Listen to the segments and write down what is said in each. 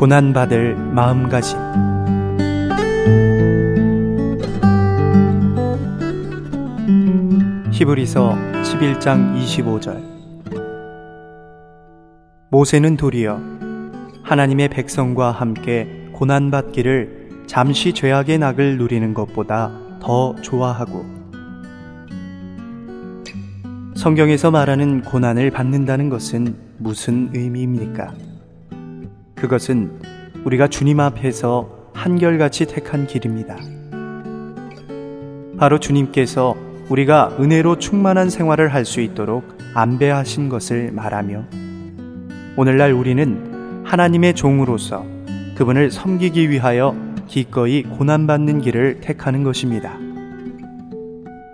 고난받을 마음가짐 히브리서 11장 25절 모세는 도리어 하나님의 백성과 함께 고난받기를 잠시 죄악의 낙을 누리는 것보다 더 좋아하고 성경에서 말하는 고난을 받는다는 것은 무슨 의미입니까? 그것은 우리가 주님 앞에서 한결같이 택한 길입니다. 바로 주님께서 우리가 은혜로 충만한 생활을 할 수 있도록 안배하신 것을 말하며 오늘날 우리는 하나님의 종으로서 그분을 섬기기 위하여 기꺼이 고난받는 길을 택하는 것입니다.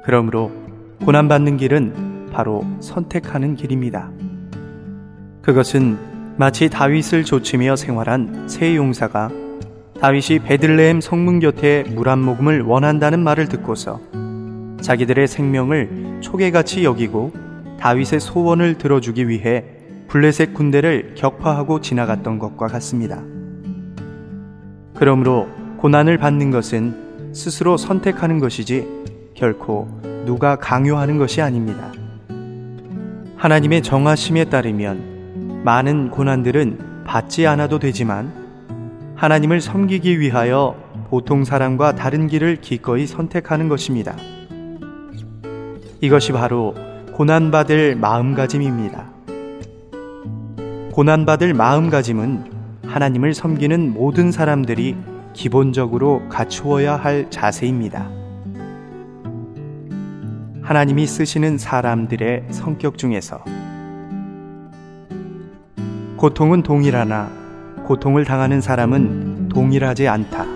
그러므로 고난받는 길은 바로 선택하는 길입니다. 그것은 마치 다윗을 조치며 생활한 세 용사가 다윗이 베들레헴 성문 곁에 물 한 모금을 원한다는 말을 듣고서 자기들의 생명을 초계같이 여기고 다윗의 소원을 들어주기 위해 블레셋 군대를 격파하고 지나갔던 것과 같습니다. 그러므로 고난을 받는 것은 스스로 선택하는 것이지 결코 누가 강요하는 것이 아닙니다. 하나님의 정하심에 따르면 많은 고난들은 받지 않아도 되지만 하나님을 섬기기 위하여 보통 사람과 다른 길을 기꺼이 선택하는 것입니다. 이것이 바로 고난받을 마음가짐입니다. 고난받을 마음가짐은 하나님을 섬기는 모든 사람들이 기본적으로 갖추어야 할 자세입니다. 하나님이 쓰시는 사람들의 성격 중에서 고통은 동일하나 고통을 당하는 사람은 동일하지 않다.